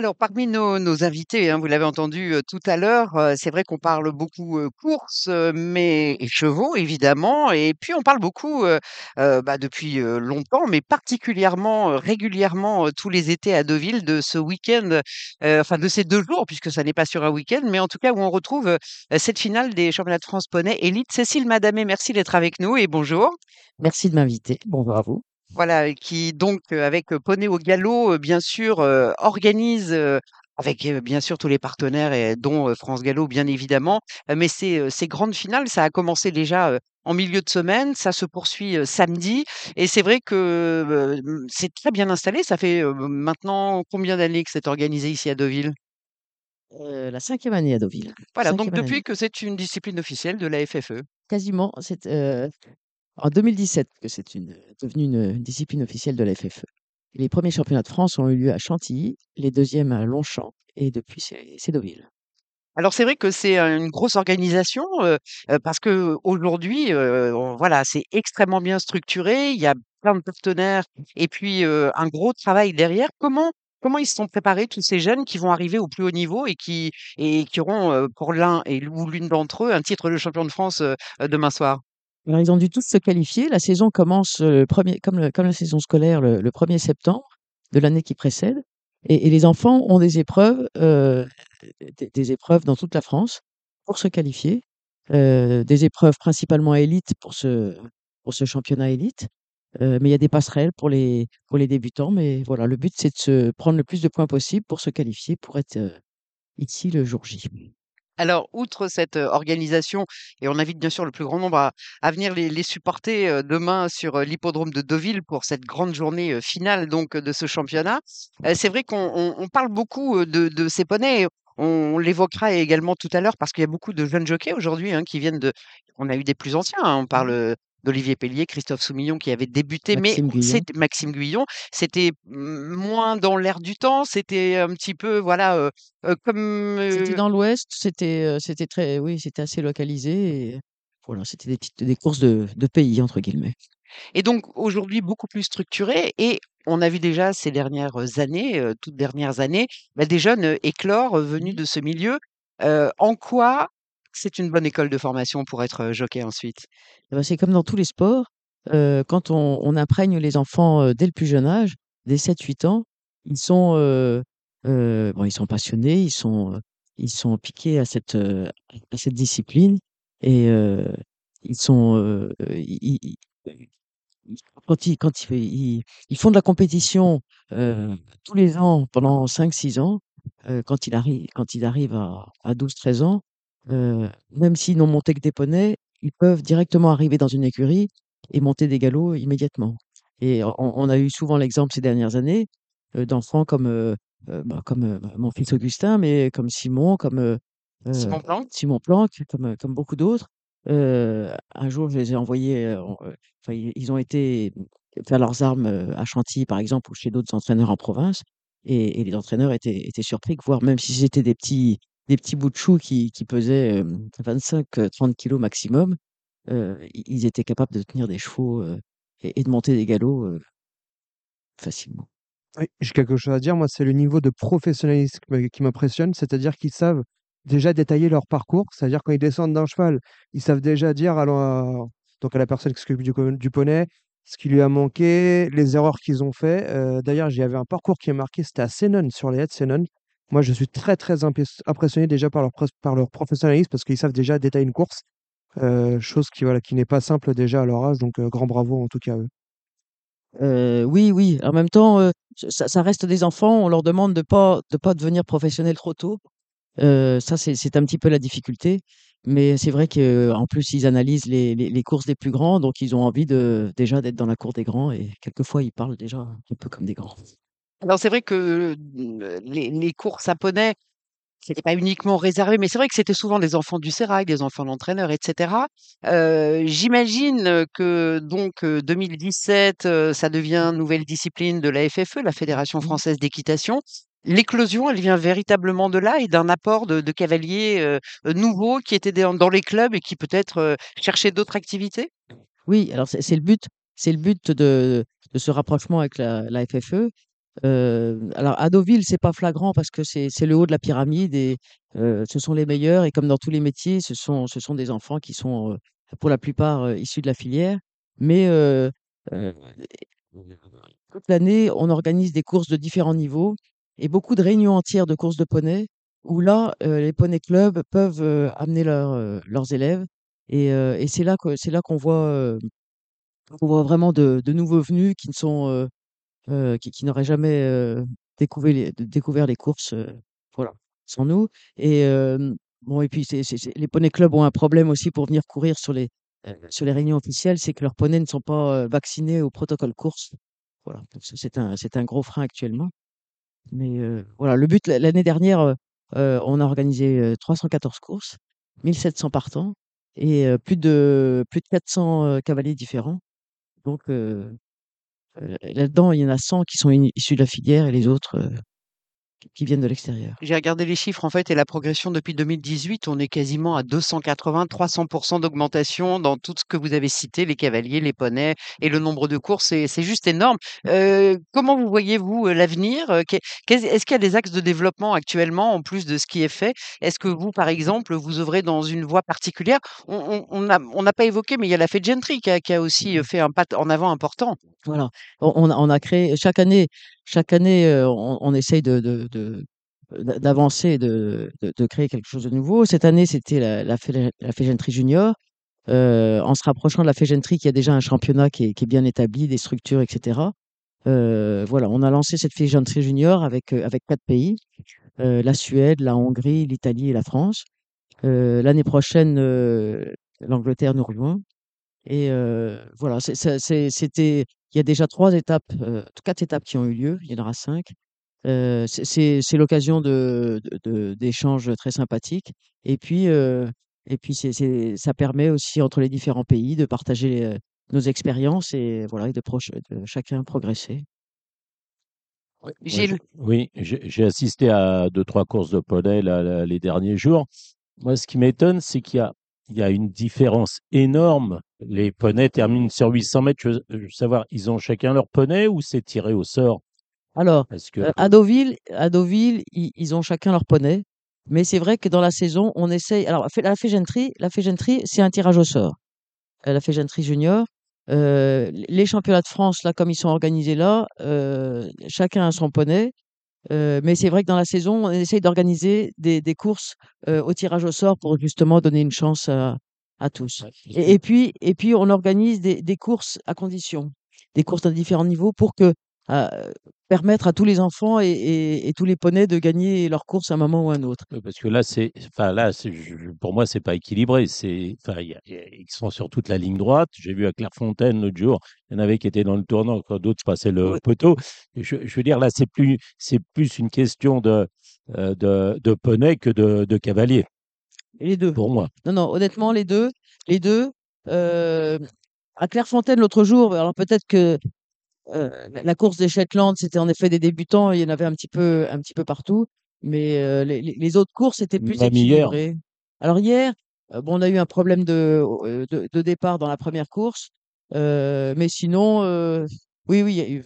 Alors, parmi nos invités, hein, vous l'avez entendu, heu, tout à l'heure, heu, c'est vrai qu'on parle beaucoup, heu, courses, heu, mais et chevaux évidemment et puis on parle beaucoup, bah, depuis, longtemps, mais particulièrement, régulièrement, tous les étés à Deauville de ce week-end, enfin de ces 2 jours puisque ça n'est pas sur un week-end, mais en tout cas où on retrouve, cette finale des championnats de France poney élite. Cécile Madamé, merci d'être avec nous et bonjour. Merci de m'inviter. Bonjour à vous. Voilà qui donc, heu, avec, Poney au galop, bien sûr, heu, organise, heu, avec, heu, bien sûr tous les partenaires et dont, heu, France Gallo bien évidemment, heu, mais ces, heu, ces grandes finales, ça a commencé déjà, heu, en milieu de semaine, ça se poursuit, heu, samedi et c'est vrai que, heu, mmh, c'est très bien installé. Ça fait, heu, maintenant combien d'années que c'est organisé ici à Deauville? Heu, la cinquième année à Deauville. Voilà, donc 5e depuis année. que c'est une discipline officielle de la FFE. Quasiment, c'est, heu, en 2017 que c'est devenu une, discipline officielle de la FFE. Les premiers championnats de France ont eu lieu à Chantilly, les deuxièmes à Longchamp et depuis c'est Deauville. Alors c'est vrai que c'est, une grosse organisation, parce qu'aujourd'hui, heu, on voilà, c'est extrêmement bien structuré. Il y a plein de partenaires et puis, un gros travail derrière. Comment comment ils se sont préparés tous ces jeunes qui vont arriver au plus haut niveau et qui et qui auront, pour l'un et ou l'une d'entre eux, un titre de champion de France, demain soir? Alors ils ont dû tous se qualifier. La saison commence, heu, 1 comme la saison scolaire le le 1er septembre de l'année qui précède et les enfants ont des épreuves, heu, des épreuves dans toute la France pour se qualifier. Heu, des épreuves principalement élites pour ce pour ce championnat élite, mais il y a des passerelles pour les pour les débutants, mais voilà, le but c'est de se prendre le plus de points possible pour se qualifier pour être, ici le jour J. Alors, outre cette, organisation et on invite bien sûr le plus grand nombre à à venir les les supporter, demain sur, l'hippodrome de Deauville pour cette grande journée, finale donc, de ce championnat. C'est vrai qu'on on on parle beaucoup, de de ces poneys. On l'évoquera également tout à l'heure parce qu'il y a beaucoup de jeunes jockeys aujourd'hui, hein, qui viennent de on a eu des plus anciens, hein, on parle, Mmh heu, d'Olivier Pellier, Christophe Soumillon qui avaient débuté, mais Maxime Guyon. Maxime Guyon, c'était, moins dans l'air du temps, c'était un petit peu voilà, heu heu, comme, C'était heu dans l'ouest, c'était, c'était très oui, c'était assez localisé et voilà, c'était des petites des courses de de «pays» entre guillemets. Et donc aujourd'hui beaucoup plus structuré et on a vu déjà ces dernières années, toutes dernières années, bah, des jeunes, éclore, venus de ce milieu. En quoi c'est une bonne école de formation pour être, jockey ensuite? Et bah, c'est comme dans tous les sports, quand on imprègne les enfants, dès le plus jeune âge, dès 7-8 ans, ils sont, bon, ils sont passionnés, ils sont, ils sont piqués à cette, à cette discipline et ils sont, ils ils ils ils quand ils quand ils ils ils font de la compétition, tous les ans pendant 5-6 ans, quand il arri quand ils arrivent à à 12-13 ans, heu, même s'ils n'ont monté que des poneys, ils peuvent directement arriver dans une écurie et monter des galops immédiatement. Et on on a eu souvent l'exemple ces dernières années, heu, d'enfants comme, heu heu, bah, comme, heu, mon fils Augustin, mais comme Simon, comme, heu heu, Simon Planque, comme, heu, comme beaucoup d'autres. Heu, un jour, je les ai envoyés, heu, en heu, enfin, ils ils ont été faire leurs armes, heu, à Chantilly, par exemple, ou chez d'autres entraîneurs en province et et les entraîneurs étaient étaient surpris que voir même si c'était des petits des petits bouts de chou qui qui pesaient, hem, 25-30 kilogrammes maximum, heu, i ils étaient capables de tenir des chevaux, et de monter des galops, facilement. J'ai quelque chose à dire. Moi, c'est le niveau de professionnalisme qui m'impressionne, c'est-à-dire qu'ils savent déjà détailler leur parcours. C'est-à-dire quand ils descendent d'un cheval, ils savent déjà dire à la donc à la personne qui s'occupe du poney, ce qui lui a manqué, les erreurs qu'ils ont fait. D'ailleurs, j'y avais un parcours qui est marqué, c'était à Senones, sur les haies de. Moi, je suis très, très impressionné déjà par leur par leur professionnalisme parce qu'ils savent déjà détailler une course, chose qui, voilà, qui n'est pas simple déjà à leur âge, donc grand bravo en tout cas à eux. Oui, oui, en même temps, ça reste des enfants, on leur demande de pas de pas devenir professionnels trop tôt. Ça, c'est un petit peu la difficulté, mais c'est vrai qu'en plus, ils analysent les les les courses des plus grands, donc ils ont envie de déjà d'être dans la cour des grands et quelquefois, ils parlent déjà un peu comme des grands. Alors c'est vrai que, les les courses à poney, c'était pas uniquement réservé, mais c'est vrai que c'était souvent des enfants du sérail, des enfants d'entraîneurs et cetera. Heu, j'imagine que donc heu, 2017, heu, ça devient nouvelle discipline de la FFE, la Fédération Mmh. française d'équitation. L'éclosion, elle vient véritablement de là et d'un apport de de cavaliers, nouveaux qui étaient dans dans les clubs et qui peut-être, cherchaient d'autres activités? Oui, alors c'est c'est le but c'est le but de de ce rapprochement avec la la FFE. Heu, alors à Deauville, c'est pas flagrant parce que c'est le haut de la pyramide et heu, ce sont les meilleurs et comme dans tous les métiers, ce sont ce sont des enfants qui sont, heu, pour la plupart, heu, issus de la filière. Mais heu heu, toute l'année, on organise des courses de différents niveaux et beaucoup de réunions entières de courses de poneys où là, les poney clubs peuvent, amener leurs, heu, leurs élèves et et c'est là qu'on voit, qu'on voit vraiment de de nouveaux venus qui ne sont, heu, qui qui n'auraient jamais, d découvert les courses, heu, voilà, sans nous et bon et puis les poney clubs ont un problème aussi pour venir courir sur les, réunions officielles, c'est que leurs poneys ne sont pas, vaccinés au protocole course. Voilà, c'est un gros frein actuellement. Mais voilà, le but l'a l'année dernière, on a organisé, heu, 314 courses, 1 700 partants et plus de plus de 400, heu, cavaliers différents. Donc là-dedans, il y en a 100 qui sont issus de la filière et les autres, heu, qui viennent de l'extérieur. J'ai regardé les chiffres en fait et la progression depuis 2018, on est quasiment à 280-300% d'augmentation dans tout ce que vous avez cité, les cavaliers, les poneys et le nombre de courses, c'est juste énorme. Heu, comment vous voyez-vous, heu, l'avenir? Qu'est est-ce qu'il y a des axes de développement actuellement en plus de ce qui est fait? Est-ce que vous, par exemple, vous œuvrez dans une voie particulière? On on on n'a on pas évoqué, mais il y a la Fête-Gentry qui a qui a aussi, fait un pas en avant important. Voilà, on a créé chaque année chaque année, on on essaye de de d'a d'avancer, de de créer quelque chose de nouveau. Cette année, c'était la la junior, heu, en se rapprochant de la Fégentry qui a déjà un championnat qui est qui est bien établi, des structures et cetera. Heu, voilà, on a lancé cette Fégentry junior avec, avec 4 pays, la Suède, la Hongrie, l'Italie et la France. L'année prochaine, l'Angleterre nous rejoint et voilà, c'était il y a déjà 3 étapes, 4 étapes qui ont eu lieu, il y en aura 5. C'est l'occasion de de de d'échanges très sympathiques et puis, et puis ça permet aussi entre les différents pays de partager, nos expériences et voilà et de proche de chacun progresser. Gilles? oui, j'ai assisté à deux trois courses de poney là, là, les derniers jours. Moi, ce qui m'étonne, c'est qu'il y a il y a une différence énorme. Les poneys terminent sur 800 mètres. Je veux je veux savoir, ils ont chacun leur poney ou c'est tiré au sort? Alors, Parce que heu, à Deauville à Deauville, ils ils ont chacun leur poney, mais c'est vrai que dans la saison, on essaye alors la Fégentry la Fégentry, c'est un tirage au sort. Heu, la Fégentry junior, heu, les les championnats de France, là, comme ils sont organisés là, chacun a son poney, mais c'est vrai que dans la saison, on essaye d'organiser des des courses, au tirage au sort pour justement donner une chance à à tous ouais, et puis et puis on organise des des courses à condition, des courses à différents niveaux pour que, permettre à tous les enfants et et et tous les poneys de gagner leurs courses à un moment ou à un autre. oui, parce que là, c'est enfin là, pour moi, c'est pas équilibré. C'est enfin, il y a il y a ils sont sur toute la ligne droite. J'ai vu à Clairefontaine l'autre jour, il y en avait qui étaient dans le tournant quand d'autres passaient le Oui, poteau. Je je veux dire, là, c'est plus c'est plus une question de, heu, de de poney que de de cavalier, les 2. pour moi. Non, non, honnêtement les 2, les 2. Hem, à Clairefontaine l'autre jour, alors peut-être que Heu, la course des Shetland, c'était en effet des débutants, il y en avait un petit peu un petit peu partout, mais heu, les autres courses étaient plus Même hier, équilibrées. Alors hier, heu, bon, on a eu un problème de de de départ dans la première course, mais sinon, oui, oui,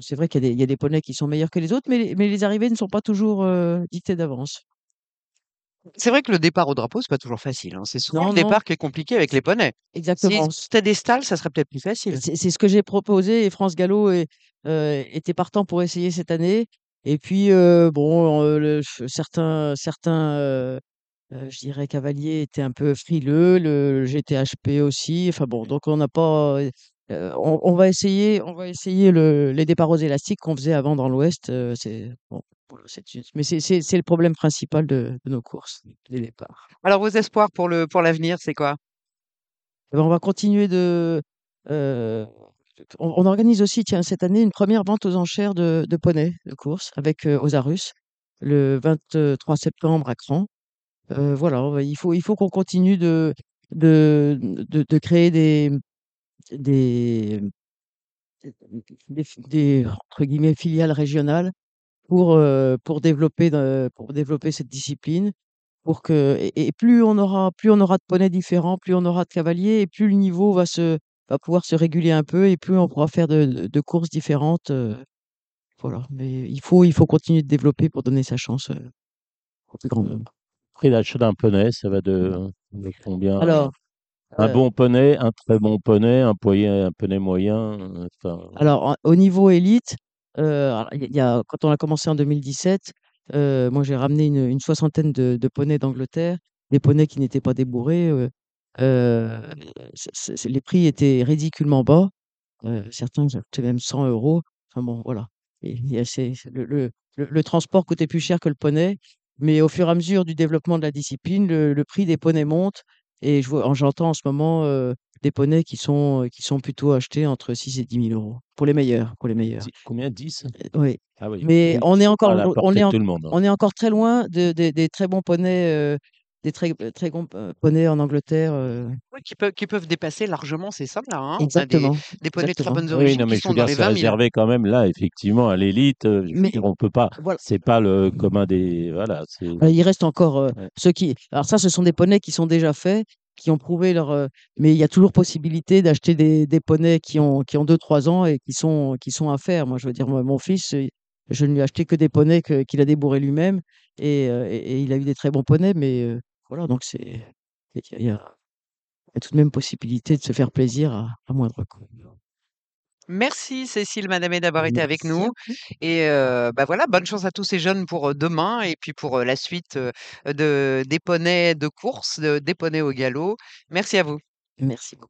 c'est vrai qu'il y a des il y a des poneys qui sont meilleurs que les autres, mais les mais les arrivées ne sont pas toujours, dictées d'avance. C'est vrai que le départ au drapeau, c'est pas toujours facile, hein. C'est souvent le Non, non, départ qui est compliqué avec les poneys. Si exactement. c'était des stalles, ça serait peut-être plus facile. C'est c'est ce que j'ai proposé et France Gallo est, heu, était partant pour essayer cette année et puis, heu, bon, le ch certains certains, je dirais cavaliers étaient un peu frileux, le GTHP aussi, enfin bon, donc on n'a pas, on on va essayer on va essayer le les départs aux élastiques qu'on faisait avant dans l'Ouest, c'est bon, c'est mais c'est c'est c'est le problème principal de de nos courses, les départs. Alors vos espoirs pour le pour l'avenir, c'est quoi? Eh ben, on va continuer de, on on organise aussi, tiens, cette année, une première vente aux enchères de de poneys de course avec, Osarus, le 23 septembre à Cran. Voilà, on va il faut il faut qu'on continue de de de de créer des des des f des entre guillemets «filiales régionales» pour, heu, pour développer de pour développer cette discipline. Pour que et et plus on aura plus on aura de poneys différents, plus on aura de cavaliers et plus le niveau va se va pouvoir se réguler un peu et plus on pourra faire de de de courses différentes, heu voilà, mais il faut il faut continuer de développer pour donner sa chance, heu, au plus grand nombre. Prix d'achat d'un poney, ça va de de combien? Alors, Un bon poney, un très bon poney, un poney moyen, enfin alors au niveau élite, il y a quand on a commencé en 2017, heu, moi j'ai ramené une une soixantaine de de poneys d'Angleterre, des poneys qui n'étaient pas débourrés, c les prix étaient ridiculement bas, certains ça coûtait même 100 €. Enfin bon, voilà. Et le le le le transport coûtait plus cher que le poney, mais au fur et à mesure du développement de la discipline, le le prix des poneys monte et je vois j'entends en ce moment, heu, des poneys qui sont, heu, qui sont plutôt achetés entre 6 et 10 000 €, pour les meilleurs, pour les meilleurs. Di combien? 10? Heu, oui, Ah oui, mais oui, on est encore à la on on portée est de en tout le monde, hein. on est encore très loin de des des très bons poneys, heu, des très très bons p poneys en Angleterre, Oui, qui peuvent qui peuvent dépasser largement ces sommes-là, hein? A des Exactement, des poneys de très exactement. bonnes Oui, origines non, qui mais je sont veux dire, c'est 20 000. réservé quand même là, effectivement, à l'élite, Mais dire, on peut pas voilà. c'est pas le commun des voilà, Bah, il reste encore, ouais. ceux qui alors ça, ce sont des poneys qui sont déjà faits, qui ont prouvé leur, mais il y a toujours possibilité d'acheter des des poneys qui ont qui ont 2-3 ans et qui sont qui sont à faire. Moi, je veux dire, moi, mon fils, je ne lui ai acheté que des poneys que qu'il a débourrés lui-même et et et il a eu des très bons poneys, mais voilà, donc c'est il y a y tout de même possibilité de se faire plaisir à à moindre coût. Merci Cécile Madamé d'avoir été avec nous et heu, bah, voilà, bonne chance à tous ces jeunes pour, heu, demain et puis pour, heu, la suite, heu, de des poneys de course, de des poneys au galop. Merci à vous. Merci beau